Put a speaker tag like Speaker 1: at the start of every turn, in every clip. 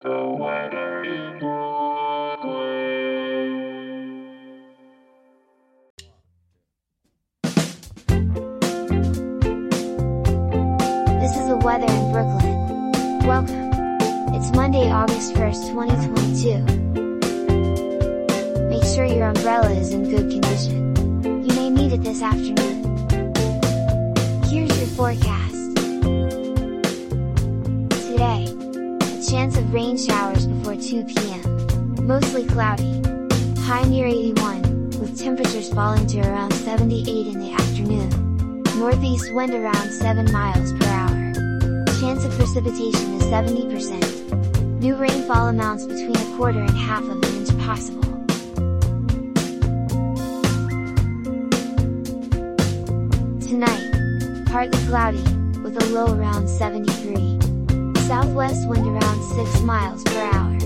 Speaker 1: This is the weather in Brooklyn. Welcome. It's Monday, August 1st, 2022. Make sure your umbrella is in good condition. You may need it this afternoon. Here's your forecast. Today, chance of rain showers before 2 p.m. Mostly cloudy. High near 81, with temperatures falling to around 78 in the afternoon northeast wind around 7 miles per hour. Chance of precipitation is 70%. New rainfall amounts between a quarter and half of an inch possible. Tonight, partly cloudy, with a low around 73. Southwest wind around 6 miles per hour.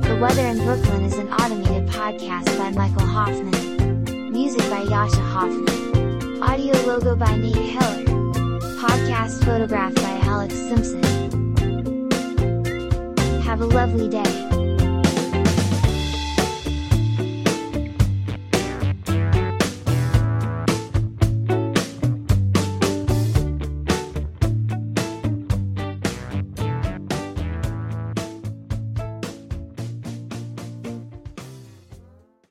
Speaker 1: The Weather in Brooklyn is an automated podcast by Michael Hoffman. Music by Jascha Hoffman. Audio logo by Nate Heller. Podcast photograph by Alex Simpson. Have a lovely day.